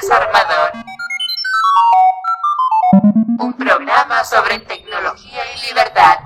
Desarmador. Un programa sobre tecnología y libertad.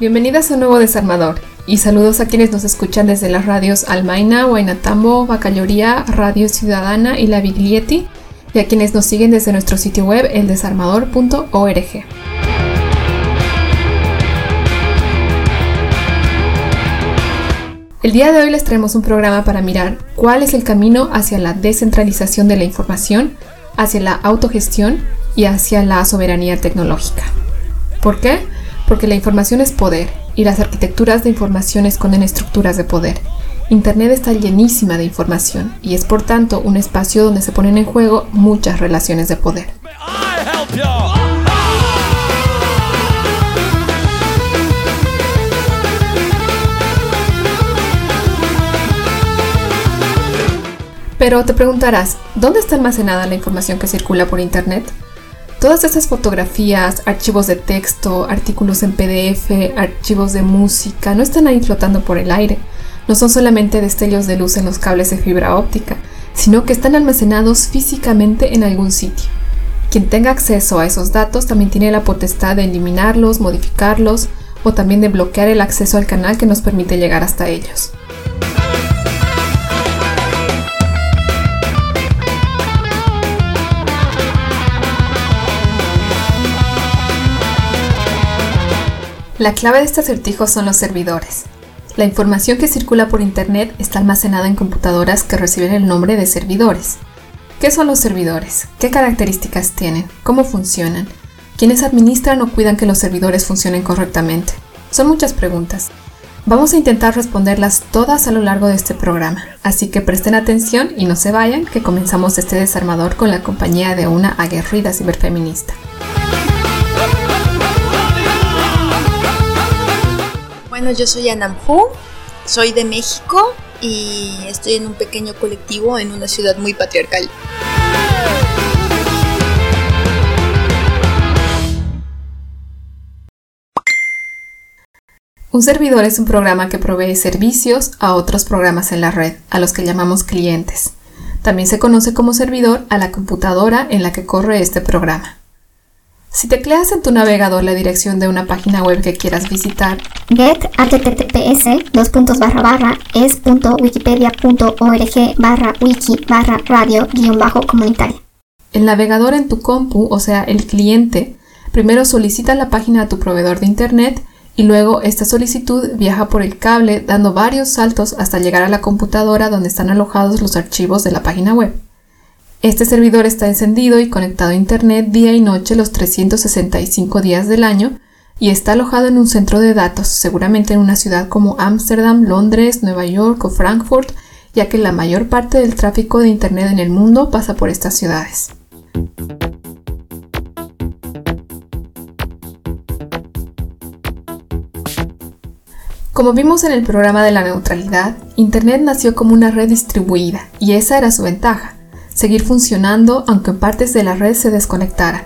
Bienvenidas a un nuevo Desarmador y saludos a quienes nos escuchan desde las radios Almaina, Huaynatambo, Bacalloría, Radio Ciudadana y La Biglietti y a quienes nos siguen desde nuestro sitio web eldesarmador.org. El día de hoy les traemos un programa para mirar cuál es el camino hacia la descentralización de la información, hacia la autogestión y hacia la soberanía tecnológica. ¿Por qué? porque la información es poder y las arquitecturas de información esconden estructuras de poder. Internet está llenísima de información y es por tanto un espacio donde se ponen en juego muchas relaciones de poder. Pero te preguntarás, ¿dónde está almacenada la información que circula por Internet? Todas esas fotografías, archivos de texto, artículos en PDF, archivos de música, no están ahí flotando por el aire. No son solamente destellos de luz en los cables de fibra óptica, sino que están almacenados físicamente en algún sitio. Quien tenga acceso a esos datos también tiene la potestad de eliminarlos, modificarlos o también de bloquear el acceso al canal que nos permite llegar hasta ellos. La clave de este acertijo son los servidores. La información que circula por Internet está almacenada en computadoras que reciben el nombre de servidores. ¿Qué son los servidores? ¿Qué características tienen? ¿Cómo funcionan? ¿Quiénes administran o cuidan que los servidores funcionen correctamente? Son muchas preguntas. Vamos a intentar responderlas todas a lo largo de este programa, así que presten atención y no se vayan, que comenzamos este desarmador con la compañía de una aguerrida ciberfeminista. Bueno, yo soy Anamfu, soy de México y estoy en un pequeño colectivo en una ciudad muy patriarcal. Un servidor es un programa que provee servicios a otros programas en la red, a los que llamamos clientes. También se conoce como servidor a la computadora en la que corre este programa. Si tecleas en tu navegador la dirección de una página web que quieras visitar, get https dos puntos barra barra es.wikipedia.org barra wiki barra radio guion bajo comunitaria. El navegador en tu compu, o sea, el cliente, primero solicita la página a tu proveedor de internet y luego esta solicitud viaja por el cable dando varios saltos hasta llegar a la computadora donde están alojados los archivos de la página web. Este servidor está encendido y conectado a Internet día y noche los 365 días del año y está alojado en un centro de datos, seguramente en una ciudad como Ámsterdam, Londres, Nueva York o Frankfurt, ya que la mayor parte del tráfico de Internet en el mundo pasa por estas ciudades. Como vimos en el programa de la neutralidad, Internet nació como una red distribuida y esa era su ventaja seguir funcionando aunque partes de la red se desconectaran.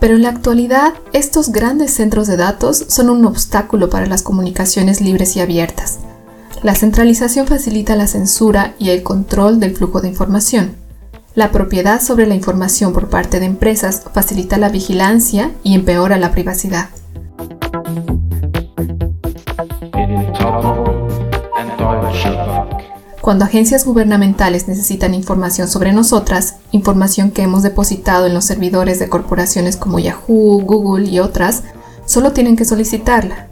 Pero en la actualidad, estos grandes centros de datos son un obstáculo para las comunicaciones libres y abiertas. La centralización facilita la censura y el control del flujo de información. La propiedad sobre la información por parte de empresas facilita la vigilancia y empeora la privacidad. Cuando agencias gubernamentales necesitan información sobre nosotras, información que hemos depositado en los servidores de corporaciones como Yahoo, Google y otras, solo tienen que solicitarla.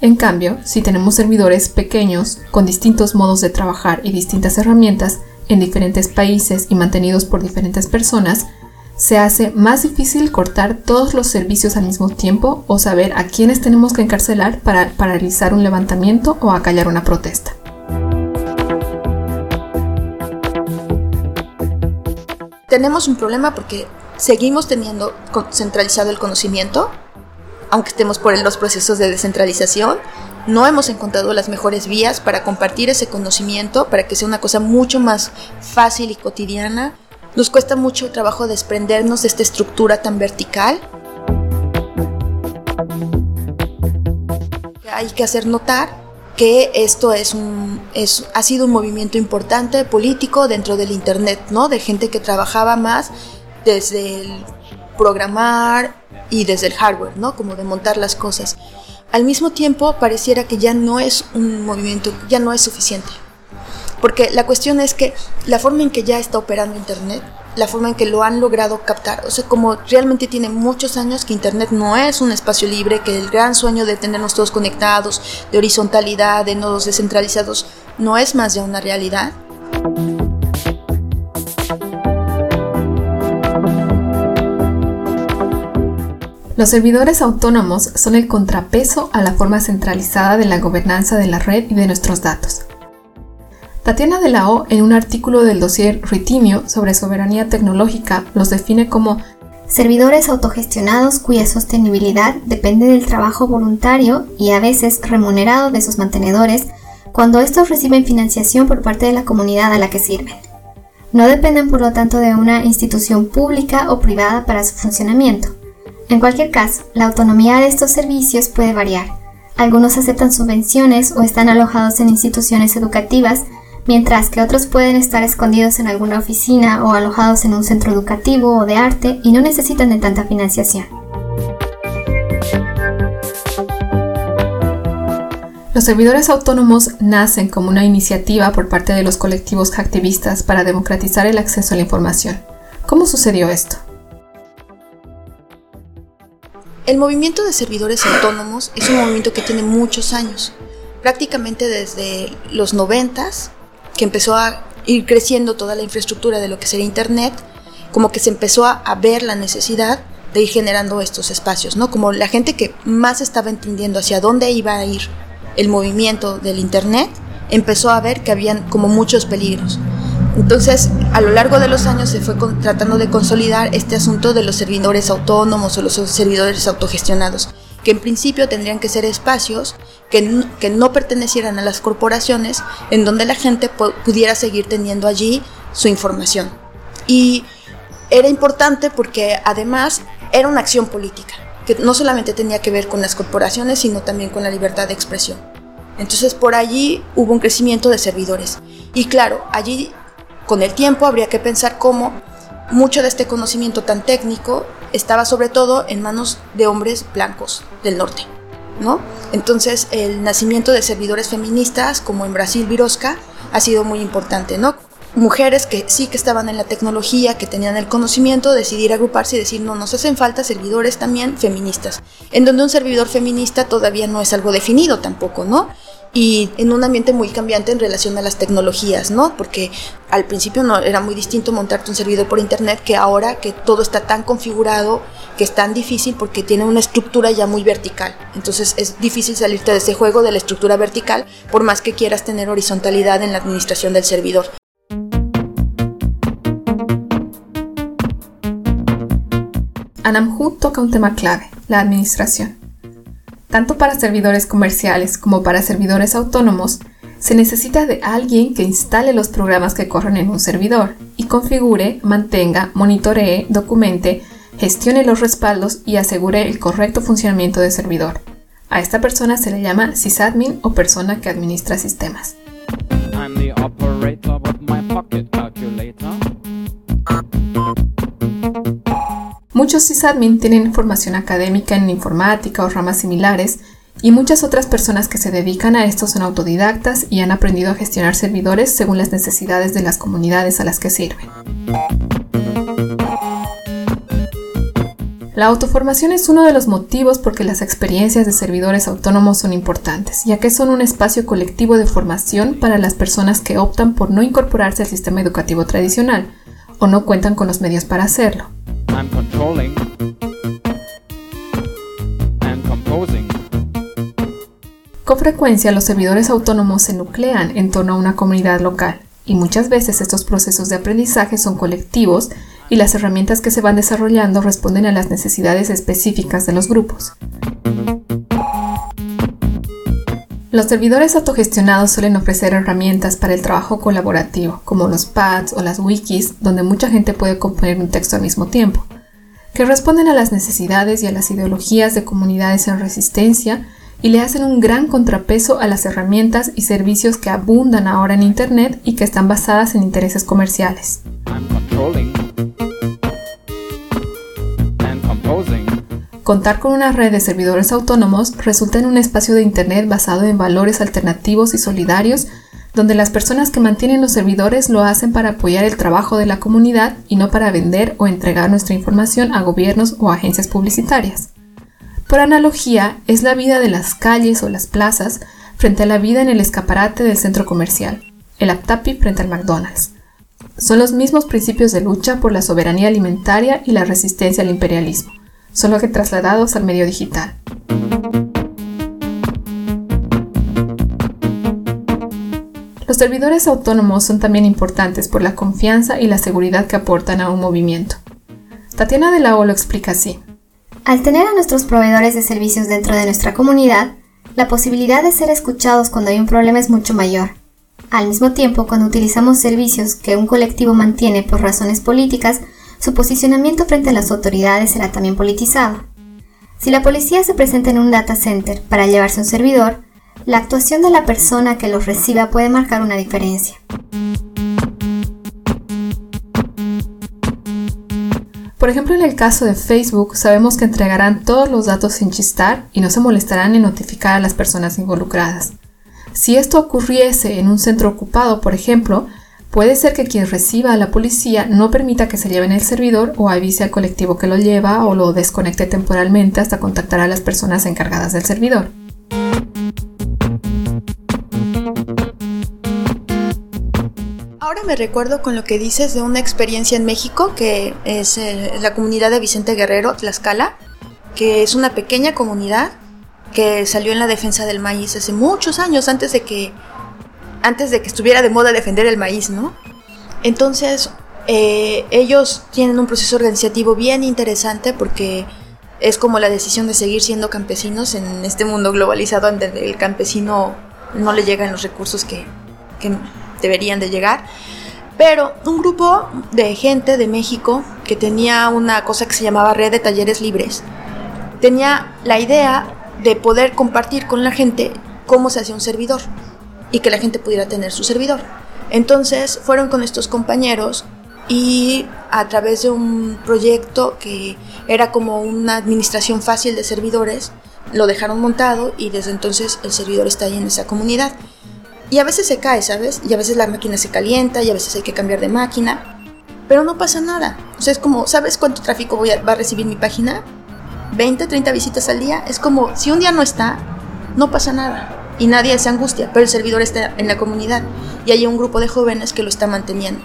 En cambio, si tenemos servidores pequeños, con distintos modos de trabajar y distintas herramientas, en diferentes países y mantenidos por diferentes personas, se hace más difícil cortar todos los servicios al mismo tiempo o saber a quiénes tenemos que encarcelar para paralizar un levantamiento o acallar una protesta. Tenemos un problema porque seguimos teniendo centralizado el conocimiento, aunque estemos por los procesos de descentralización, no hemos encontrado las mejores vías para compartir ese conocimiento, para que sea una cosa mucho más fácil y cotidiana. Nos cuesta mucho trabajo desprendernos de esta estructura tan vertical. Hay que hacer notar que esto es un, es, ha sido un movimiento importante político dentro del Internet, ¿no? De gente que trabajaba más desde el programar y desde el hardware, ¿no? Como de montar las cosas. Al mismo tiempo, pareciera que ya no es un movimiento, ya no es suficiente. Porque la cuestión es que la forma en que ya está operando Internet, la forma en que lo han logrado captar, o sea, como realmente tiene muchos años que Internet no es un espacio libre, que el gran sueño de tenernos todos conectados, de horizontalidad, de nodos descentralizados, no es más ya una realidad. Los servidores autónomos son el contrapeso a la forma centralizada de la gobernanza de la red y de nuestros datos. Tatiana de la O, en un artículo del dossier Ritimio sobre soberanía tecnológica, los define como servidores autogestionados cuya sostenibilidad depende del trabajo voluntario y a veces remunerado de sus mantenedores cuando estos reciben financiación por parte de la comunidad a la que sirven. No dependen por lo tanto de una institución pública o privada para su funcionamiento. En cualquier caso, la autonomía de estos servicios puede variar. Algunos aceptan subvenciones o están alojados en instituciones educativas, mientras que otros pueden estar escondidos en alguna oficina o alojados en un centro educativo o de arte y no necesitan de tanta financiación. Los servidores autónomos nacen como una iniciativa por parte de los colectivos activistas para democratizar el acceso a la información. ¿Cómo sucedió esto? El movimiento de servidores autónomos es un movimiento que tiene muchos años, prácticamente desde los noventas, que empezó a ir creciendo toda la infraestructura de lo que sería Internet, como que se empezó a, ver la necesidad de ir generando estos espacios, ¿no? Como la gente que más estaba entendiendo hacia dónde iba a ir el movimiento del Internet, empezó a ver que habían como muchos peligros. Entonces, a lo largo de los años se fue tratando de consolidar este asunto de los servidores autónomos o los servidores autogestionados, que en principio tendrían que ser espacios que no, pertenecieran a las corporaciones, en donde la gente pudiera seguir teniendo allí su información. Y era importante porque además era una acción política, que no solamente tenía que ver con las corporaciones, sino también con la libertad de expresión. Entonces por allí hubo un crecimiento de servidores. Y claro, allí con el tiempo habría que pensar cómo mucho de este conocimiento tan técnico estaba sobre todo en manos de hombres blancos del norte, ¿no? Entonces el nacimiento de servidores feministas como en Brasil Virosca ha sido muy importante, ¿no? Mujeres que sí que estaban en la tecnología, que tenían el conocimiento, decidir agruparse y decir, no, nos hacen falta servidores también feministas, en donde un servidor feminista todavía no es algo definido tampoco, ¿no? Y en un ambiente muy cambiante en relación a las tecnologías, ¿no? Porque al principio no era muy distinto montarte un servidor por internet que ahora que todo está tan configurado que es tan difícil porque tiene una estructura ya muy vertical. Entonces es difícil salirte de ese juego de la estructura vertical por más que quieras tener horizontalidad en la administración del servidor. Anamhu toca un tema clave, la administración. Tanto para servidores comerciales como para servidores autónomos, se necesita de alguien que instale los programas que corren en un servidor y configure, mantenga, monitoree, documente, gestione los respaldos y asegure el correcto funcionamiento del servidor. A esta persona se le llama sysadmin o persona que administra sistemas. Muchos sysadmin tienen formación académica en informática o ramas similares, y muchas otras personas que se dedican a esto son autodidactas y han aprendido a gestionar servidores según las necesidades de las comunidades a las que sirven. La autoformación es uno de los motivos por que las experiencias de servidores autónomos son importantes, ya que son un espacio colectivo de formación para las personas que optan por no incorporarse al sistema educativo tradicional o no cuentan con los medios para hacerlo. Con frecuencia los servidores autónomos se nuclean en torno a una comunidad local y muchas veces estos procesos de aprendizaje son colectivos y las herramientas que se van desarrollando responden a las necesidades específicas de los grupos. Los servidores autogestionados suelen ofrecer herramientas para el trabajo colaborativo, como los pads o las wikis, donde mucha gente puede componer un texto al mismo tiempo, que responden a las necesidades y a las ideologías de comunidades en resistencia y le hacen un gran contrapeso a las herramientas y servicios que abundan ahora en Internet y que están basadas en intereses comerciales. Contar con una red de servidores autónomos resulta en un espacio de Internet basado en valores alternativos y solidarios, donde las personas que mantienen los servidores lo hacen para apoyar el trabajo de la comunidad y no para vender o entregar nuestra información a gobiernos o agencias publicitarias. Por analogía, es la vida de las calles o las plazas frente a la vida en el escaparate del centro comercial, el Aptapi frente al McDonald's. Son los mismos principios de lucha por la soberanía alimentaria y la resistencia al imperialismo solo que trasladados al medio digital. Los servidores autónomos son también importantes por la confianza y la seguridad que aportan a un movimiento. Tatiana de la O lo explica así. Al tener a nuestros proveedores de servicios dentro de nuestra comunidad, la posibilidad de ser escuchados cuando hay un problema es mucho mayor. Al mismo tiempo, cuando utilizamos servicios que un colectivo mantiene por razones políticas, su posicionamiento frente a las autoridades será también politizado. Si la policía se presenta en un data center para llevarse un servidor, la actuación de la persona que los reciba puede marcar una diferencia. Por ejemplo, en el caso de Facebook, sabemos que entregarán todos los datos sin chistar y no se molestarán en notificar a las personas involucradas. Si esto ocurriese en un centro ocupado, por ejemplo, Puede ser que quien reciba a la policía no permita que se lleven el servidor o avise al colectivo que lo lleva o lo desconecte temporalmente hasta contactar a las personas encargadas del servidor. Ahora me recuerdo con lo que dices de una experiencia en México que es la comunidad de Vicente Guerrero, Tlaxcala, que es una pequeña comunidad que salió en la defensa del maíz hace muchos años antes de que antes de que estuviera de moda defender el maíz, ¿no? Entonces, eh, ellos tienen un proceso organizativo bien interesante porque es como la decisión de seguir siendo campesinos en este mundo globalizado donde el campesino no le llegan los recursos que, que deberían de llegar. Pero un grupo de gente de México que tenía una cosa que se llamaba Red de Talleres Libres, tenía la idea de poder compartir con la gente cómo se hacía un servidor y que la gente pudiera tener su servidor. Entonces fueron con estos compañeros y a través de un proyecto que era como una administración fácil de servidores, lo dejaron montado y desde entonces el servidor está ahí en esa comunidad. Y a veces se cae, ¿sabes? Y a veces la máquina se calienta y a veces hay que cambiar de máquina. Pero no pasa nada. O sea, es como, ¿sabes cuánto tráfico voy a, va a recibir mi página? 20, 30 visitas al día. Es como, si un día no está, no pasa nada y nadie se angustia, pero el servidor está en la comunidad y hay un grupo de jóvenes que lo está manteniendo.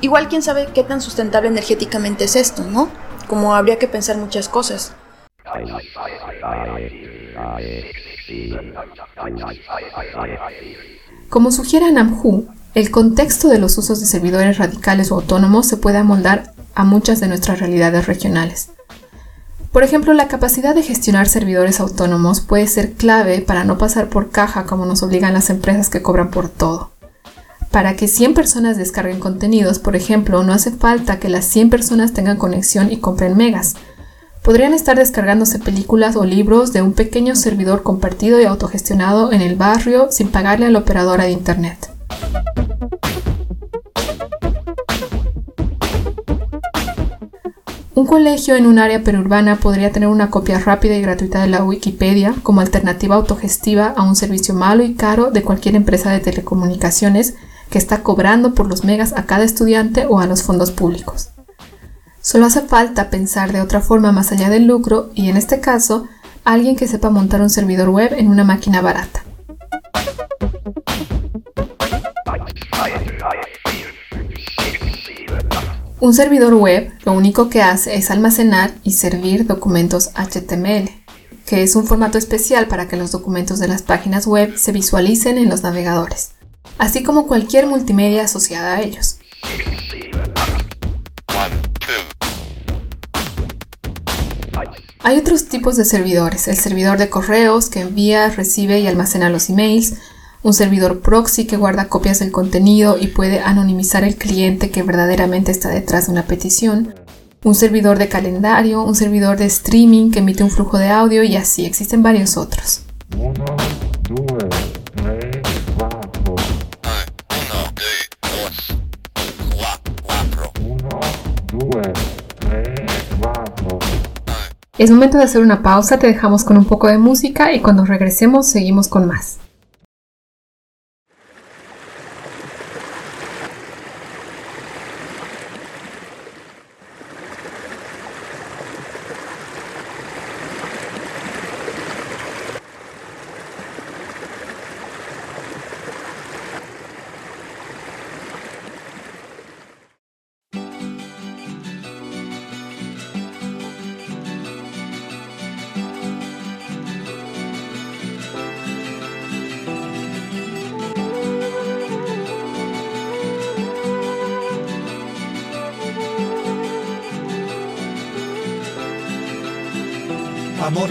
Igual quién sabe qué tan sustentable energéticamente es esto, ¿no? Como habría que pensar muchas cosas. Como sugiere Namhu, el contexto de los usos de servidores radicales o autónomos se puede amoldar a muchas de nuestras realidades regionales. Por ejemplo, la capacidad de gestionar servidores autónomos puede ser clave para no pasar por caja como nos obligan las empresas que cobran por todo. Para que 100 personas descarguen contenidos, por ejemplo, no hace falta que las 100 personas tengan conexión y compren megas. Podrían estar descargándose películas o libros de un pequeño servidor compartido y autogestionado en el barrio sin pagarle a la operadora de Internet. Un colegio en un área perurbana podría tener una copia rápida y gratuita de la Wikipedia como alternativa autogestiva a un servicio malo y caro de cualquier empresa de telecomunicaciones que está cobrando por los megas a cada estudiante o a los fondos públicos. Solo hace falta pensar de otra forma más allá del lucro y en este caso, alguien que sepa montar un servidor web en una máquina barata. Un servidor web lo único que hace es almacenar y servir documentos HTML, que es un formato especial para que los documentos de las páginas web se visualicen en los navegadores, así como cualquier multimedia asociada a ellos. Hay otros tipos de servidores, el servidor de correos que envía, recibe y almacena los emails, un servidor proxy que guarda copias del contenido y puede anonimizar el cliente que verdaderamente está detrás de una petición, un servidor de calendario, un servidor de streaming que emite un flujo de audio y así existen varios otros. Es momento de hacer una pausa, te dejamos con un poco de música y cuando regresemos seguimos con más.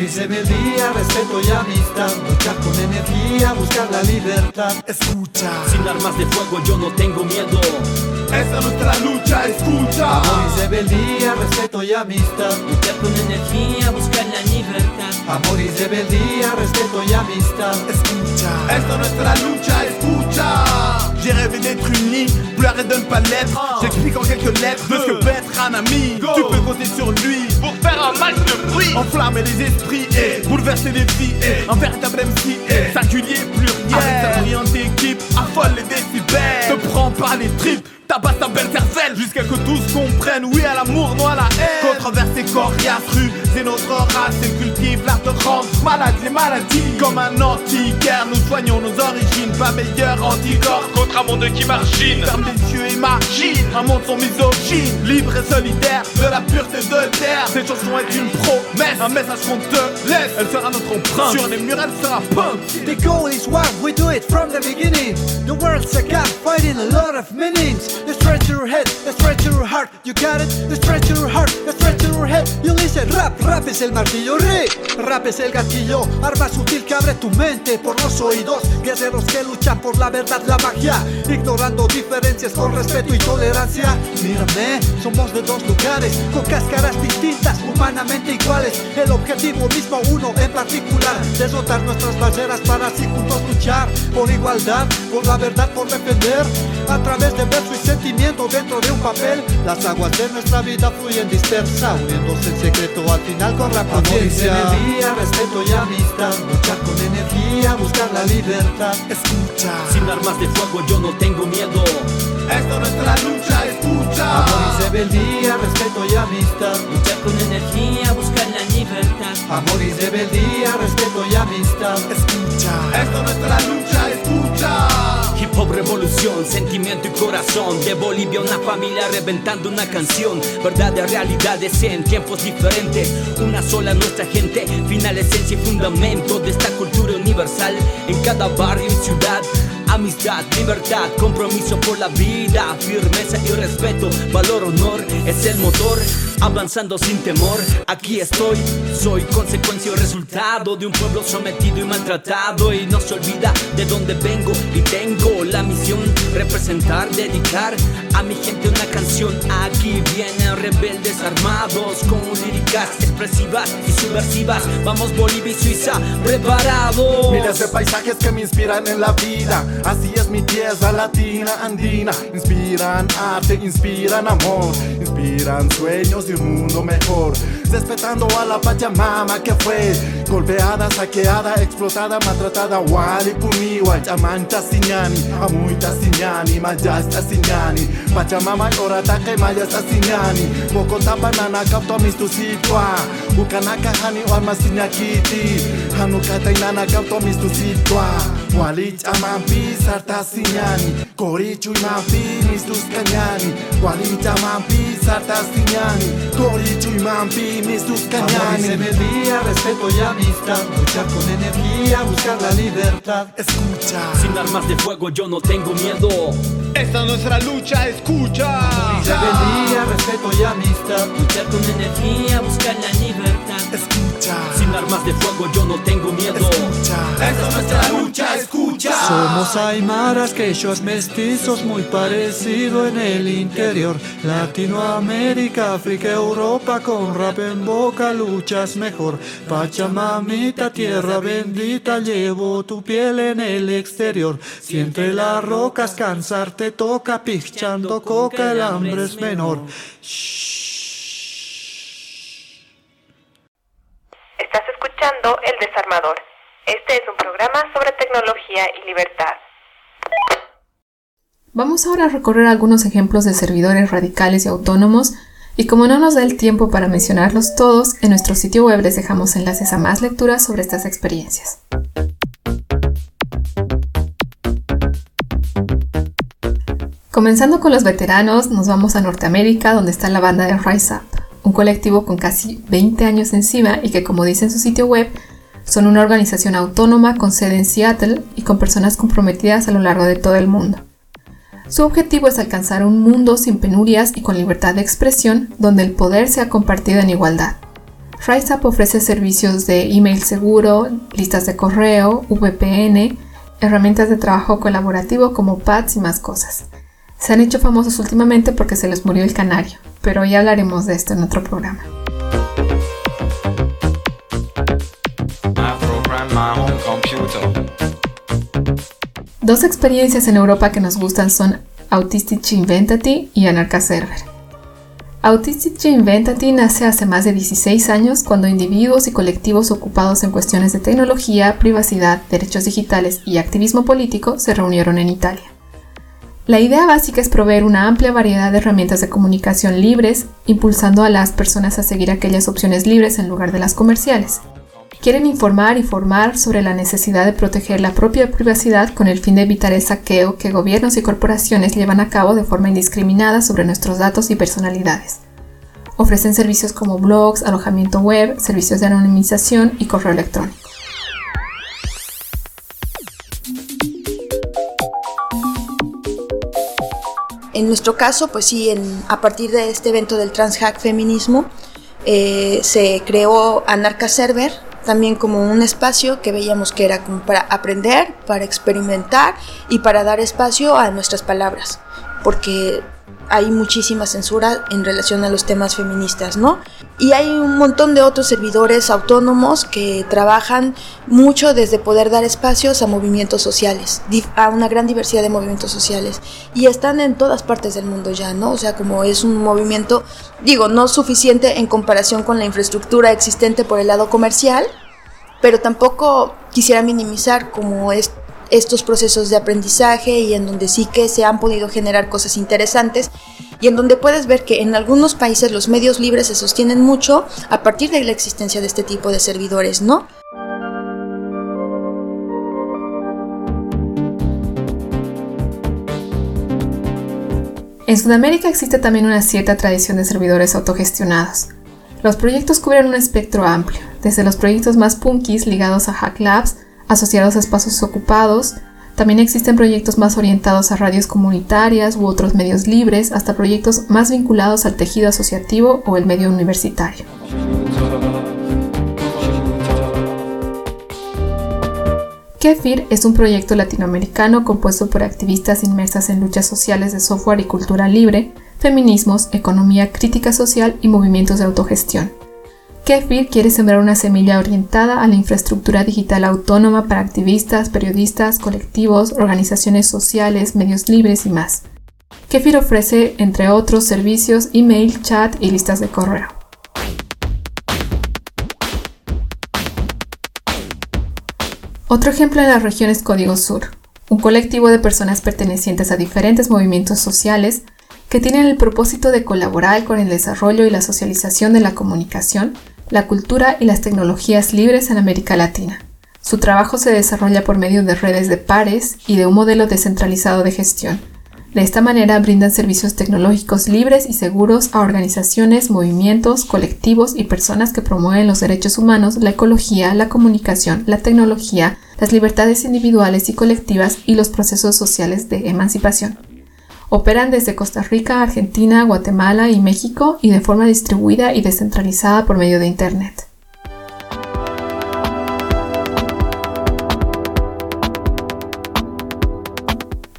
Amor y día, respeto y amistad Luchar con energía, buscar la libertad Escucha. Sin armas de fuego yo no tengo miedo. Esta es nuestra lucha, escucha Amor y día, respeto y amistad Luchar con energía, buscar la libertad Amor y día, respeto y amistad Escucha Esta es nuestra lucha, escucha J'ai rêvé d'être ligne, pleurer de ne pas l'être. J'explique en quelques lettres de ce que peut être un ami. Tu peux compter sur lui pour faire un max de bruit, enflammer les esprits et bouleverser les vies. Et un véritable MC, et singulier, pluriel. Avec sa brillante équipe, affole les décibels. Ne prends pas les tripes tabasse ta belle cervelle. Jusqu'à que tous comprennent, oui à l'amour, non à la haine. Controversé, coriace, rue, c'est notre race Elle cultive l'art de rendre malade les maladies Comme un anti-guerre, nous soignons nos origines Pas meilleur anticorps. Contre un monde qui margine. Ferme les yeux, imagine, un monde sans misogyne. Libre et solidaire, de la pureté de terre. Cette chanson est une promesse, un message qu'on te laisse. Elle sera notre empreinte, sur les murs elle sera peinte The goal is one, we do it from the beginning. The world's a fighting a lot of meanings head, the stretch to your heart. You got it, The straight Rap, rap es el martillo, rap, rap es el gatillo, arma sutil que abre tu mente por los oídos. Guerreros que luchan por la verdad, la magia, ignorando diferencias con respeto y tolerancia. Mírame, somos de dos lugares, con cáscaras distintas, humanamente iguales. El objetivo mismo, uno en particular, derrotar nuestras barreras para así juntos luchar por igualdad, por la verdad, por defender a través de verso y sentimiento dentro de un papel. Las aguas de nuestra vida fluyen dispersa, uniéndose en secreto al final con la conciencia. día, respeto y amistad, luchar con energía, buscar la libertad. Escucha. Sin armas de fuego yo no tengo miedo. Esto es nuestra lucha, escucha. Amor y rebeldía, respeto y amistad. Luchar con energía, buscar la libertad. Amor y rebeldía, respeto y amistad. Escucha. Esto es nuestra lucha, escucha. Hip hop revolución, sentimiento y corazón De Bolivia una familia reventando una canción Verdad de realidades en tiempos diferentes Una sola nuestra gente, final, esencia y fundamento De esta cultura universal en cada barrio y ciudad Amistad, libertad, compromiso por la vida, firmeza y respeto, valor, honor, es el motor, avanzando sin temor. Aquí estoy, soy consecuencia o resultado de un pueblo sometido y maltratado y no se olvida de dónde vengo y tengo la misión representar, dedicar a mi gente una canción. Aquí vienen rebeldes armados con líricas expresivas y subversivas. Vamos Bolivia y Suiza preparados. Mira ese paisajes que me inspiran en la vida. Así es mi tierra latina andina. Inspiran arte, inspiran amor, inspiran sueños un mundo mejor. Respetando a la Pachamama que fue golpeada, saqueada, explotada, maltratada. Wali puniwa, chamanta siñani, amuita siñani, mayasta siñani. Pachamama oratake mayasta siñani. Boko tapanana kapto amistusitwa. Ukanaka hani alma siñakiti. Hanukata kapto amistusitwa. Wali chamampi sarta siñani. Korichu y mampi mistus cañani. Wali chamampi sarta siñani. Korichu y mampi mistus cañani. Se me día, respeto y amistad. Luchar con energía, buscar la libertad. Escucha. Sin armas de fuego yo no tengo miedo. Esta es nuestra lucha, escucha. Se día, respeto y amistad. Luchar con energía, buscar la libertad. armas de fuego, yo no tengo miedo. Esta es nuestra lucha, escucha. Somos aymaras, quechos mestizos, muy parecido en el interior. Latinoamérica, África, Europa, con rap en boca luchas mejor. Pachamamita, tierra bendita, llevo tu piel en el exterior. Si entre las rocas cansar te toca, pichando coca, el hambre es menor. Estás escuchando El Desarmador. Este es un programa sobre tecnología y libertad. Vamos ahora a recorrer algunos ejemplos de servidores radicales y autónomos y como no nos da el tiempo para mencionarlos todos, en nuestro sitio web les dejamos enlaces a más lecturas sobre estas experiencias. Comenzando con los veteranos, nos vamos a Norteamérica donde está la banda de Rise Up, un colectivo con casi 20 años encima y que como dice en su sitio web, son una organización autónoma con sede en Seattle y con personas comprometidas a lo largo de todo el mundo. Su objetivo es alcanzar un mundo sin penurias y con libertad de expresión donde el poder sea compartido en igualdad. RiseUp ofrece servicios de email seguro, listas de correo, VPN, herramientas de trabajo colaborativo como pads y más cosas. Se han hecho famosos últimamente porque se les murió el canario, pero ya hablaremos de esto en otro programa. Dos experiencias en Europa que nos gustan son Autistic Inventati y Anarcha Server. Autistic Inventati nace hace más de 16 años cuando individuos y colectivos ocupados en cuestiones de tecnología, privacidad, derechos digitales y activismo político se reunieron en Italia. La idea básica es proveer una amplia variedad de herramientas de comunicación libres, impulsando a las personas a seguir aquellas opciones libres en lugar de las comerciales. Quieren informar y formar sobre la necesidad de proteger la propia privacidad con el fin de evitar el saqueo que gobiernos y corporaciones llevan a cabo de forma indiscriminada sobre nuestros datos y personalidades. Ofrecen servicios como blogs, alojamiento web, servicios de anonimización y correo electrónico. En nuestro caso, pues sí, a partir de este evento del Transhack Feminismo, eh, se creó Anarca Server, también como un espacio que veíamos que era para aprender, para experimentar y para dar espacio a nuestras palabras, porque hay muchísima censura en relación a los temas feministas, ¿no? Y hay un montón de otros servidores autónomos que trabajan mucho desde poder dar espacios a movimientos sociales, a una gran diversidad de movimientos sociales. Y están en todas partes del mundo ya, ¿no? O sea, como es un movimiento, digo, no suficiente en comparación con la infraestructura existente por el lado comercial, pero tampoco quisiera minimizar como es estos procesos de aprendizaje y en donde sí que se han podido generar cosas interesantes y en donde puedes ver que en algunos países los medios libres se sostienen mucho a partir de la existencia de este tipo de servidores, ¿no? En Sudamérica existe también una cierta tradición de servidores autogestionados. Los proyectos cubren un espectro amplio, desde los proyectos más punkis ligados a Hack Labs asociados a espacios ocupados. También existen proyectos más orientados a radios comunitarias u otros medios libres, hasta proyectos más vinculados al tejido asociativo o el medio universitario. Kefir es un proyecto latinoamericano compuesto por activistas inmersas en luchas sociales de software y cultura libre, feminismos, economía crítica social y movimientos de autogestión. Kefir quiere sembrar una semilla orientada a la infraestructura digital autónoma para activistas, periodistas, colectivos, organizaciones sociales, medios libres y más. Kefir ofrece, entre otros, servicios, email, chat y listas de correo. Otro ejemplo en la región es Código Sur, un colectivo de personas pertenecientes a diferentes movimientos sociales que tienen el propósito de colaborar con el desarrollo y la socialización de la comunicación la cultura y las tecnologías libres en América Latina. Su trabajo se desarrolla por medio de redes de pares y de un modelo descentralizado de gestión. De esta manera brindan servicios tecnológicos libres y seguros a organizaciones, movimientos, colectivos y personas que promueven los derechos humanos, la ecología, la comunicación, la tecnología, las libertades individuales y colectivas y los procesos sociales de emancipación. Operan desde Costa Rica, Argentina, Guatemala y México y de forma distribuida y descentralizada por medio de Internet.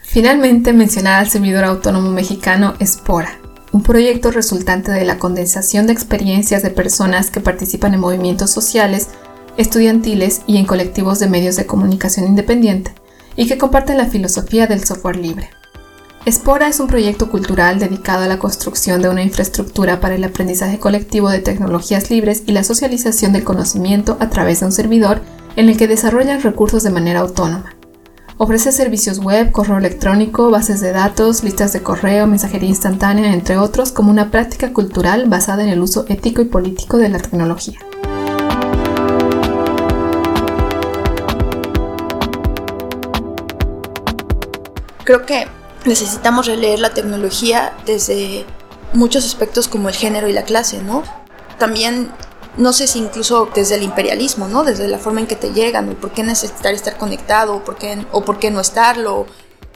Finalmente, mencionar al servidor autónomo mexicano Espora, un proyecto resultante de la condensación de experiencias de personas que participan en movimientos sociales, estudiantiles y en colectivos de medios de comunicación independiente, y que comparten la filosofía del software libre. Espora es un proyecto cultural dedicado a la construcción de una infraestructura para el aprendizaje colectivo de tecnologías libres y la socialización del conocimiento a través de un servidor en el que desarrollan recursos de manera autónoma. Ofrece servicios web, correo electrónico, bases de datos, listas de correo, mensajería instantánea, entre otros, como una práctica cultural basada en el uso ético y político de la tecnología. Creo que necesitamos releer la tecnología desde muchos aspectos como el género y la clase, ¿no? También no sé si incluso desde el imperialismo, ¿no? Desde la forma en que te llegan, o por qué necesitar estar conectado, o por qué, o por qué no estarlo.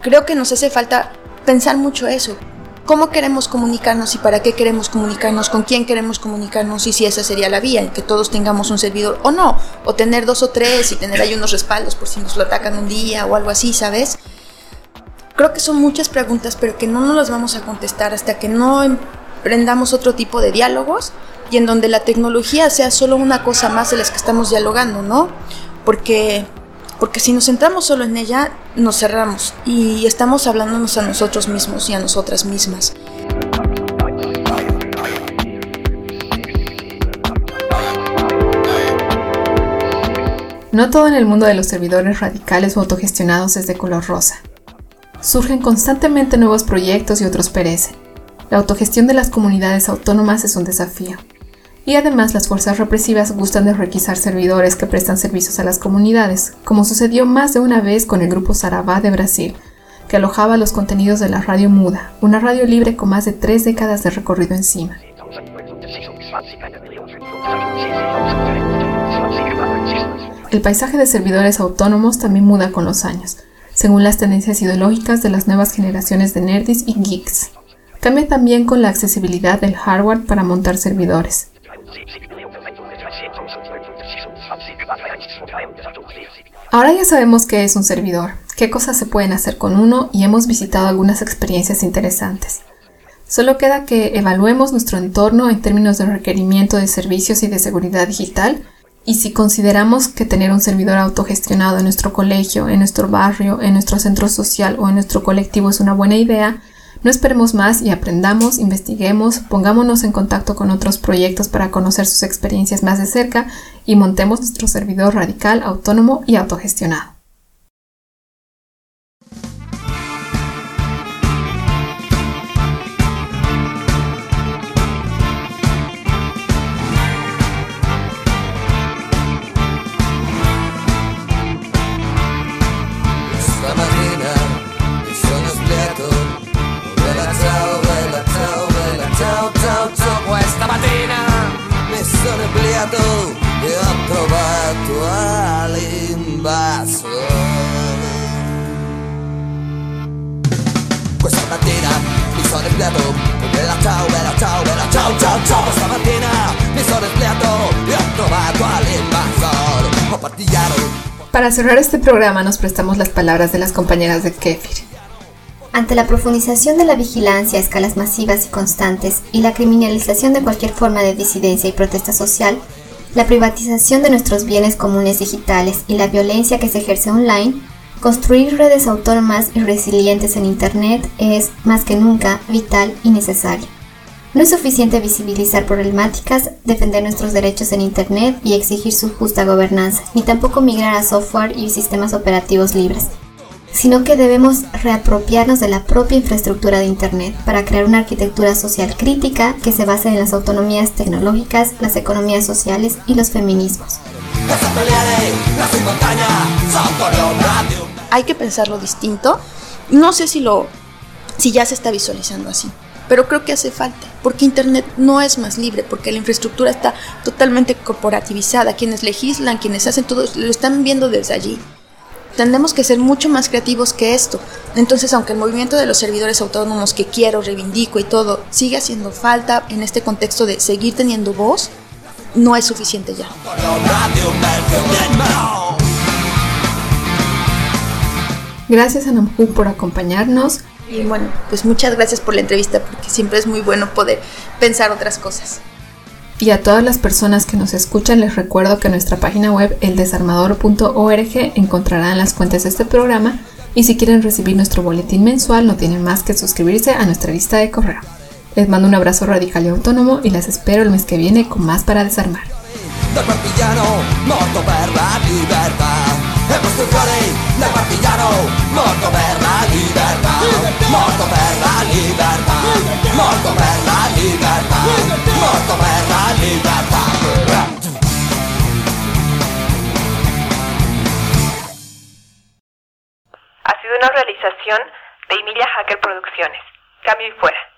Creo que nos hace falta pensar mucho eso. ¿Cómo queremos comunicarnos y para qué queremos comunicarnos? ¿Con quién queremos comunicarnos? Y si esa sería la vía, en que todos tengamos un servidor o no. O tener dos o tres y tener ahí unos respaldos por si nos lo atacan un día o algo así, ¿sabes? Creo que son muchas preguntas, pero que no nos las vamos a contestar hasta que no emprendamos otro tipo de diálogos y en donde la tecnología sea solo una cosa más de las que estamos dialogando, ¿no? Porque, porque si nos centramos solo en ella, nos cerramos y estamos hablándonos a nosotros mismos y a nosotras mismas. No todo en el mundo de los servidores radicales o autogestionados es de color rosa. Surgen constantemente nuevos proyectos y otros perecen. La autogestión de las comunidades autónomas es un desafío. Y además las fuerzas represivas gustan de requisar servidores que prestan servicios a las comunidades, como sucedió más de una vez con el grupo Saravá de Brasil, que alojaba los contenidos de la Radio Muda, una radio libre con más de tres décadas de recorrido encima. El paisaje de servidores autónomos también muda con los años, según las tendencias ideológicas de las nuevas generaciones de nerdis y geeks. Cambia también con la accesibilidad del hardware para montar servidores. Ahora ya sabemos qué es un servidor, qué cosas se pueden hacer con uno y hemos visitado algunas experiencias interesantes. Solo queda que evaluemos nuestro entorno en términos de requerimiento de servicios y de seguridad digital y si consideramos que tener un servidor autogestionado en nuestro colegio, en nuestro barrio, en nuestro centro social o en nuestro colectivo es una buena idea, no esperemos más y aprendamos, investiguemos, pongámonos en contacto con otros proyectos para conocer sus experiencias más de cerca y montemos nuestro servidor radical, autónomo y autogestionado. Para cerrar este programa nos prestamos las palabras de las compañeras de Kefir. Ante la profundización de la vigilancia a escalas masivas y constantes y la criminalización de cualquier forma de disidencia y protesta social, la privatización de nuestros bienes comunes digitales y la violencia que se ejerce online, construir redes autónomas y resilientes en Internet es, más que nunca, vital y necesario. No es suficiente visibilizar problemáticas, defender nuestros derechos en Internet y exigir su justa gobernanza, ni tampoco migrar a software y sistemas operativos libres, sino que debemos reapropiarnos de la propia infraestructura de Internet para crear una arquitectura social crítica que se base en las autonomías tecnológicas, las economías sociales y los feminismos. Hay que pensarlo distinto. No sé si lo si ya se está visualizando así pero creo que hace falta, porque Internet no es más libre, porque la infraestructura está totalmente corporativizada, quienes legislan, quienes hacen todo, lo están viendo desde allí. Tenemos que ser mucho más creativos que esto. Entonces, aunque el movimiento de los servidores autónomos que quiero, reivindico y todo, sigue haciendo falta en este contexto de seguir teniendo voz, no es suficiente ya. Gracias a Namhu por acompañarnos. Y bueno, pues muchas gracias por la entrevista porque siempre es muy bueno poder pensar otras cosas. Y a todas las personas que nos escuchan les recuerdo que en nuestra página web eldesarmador.org encontrarán las cuentas de este programa y si quieren recibir nuestro boletín mensual no tienen más que suscribirse a nuestra lista de correo. Les mando un abrazo radical y autónomo y las espero el mes que viene con más para desarmar. Ha sido una realización de Emilia Hacker Producciones. Cambio y fuera.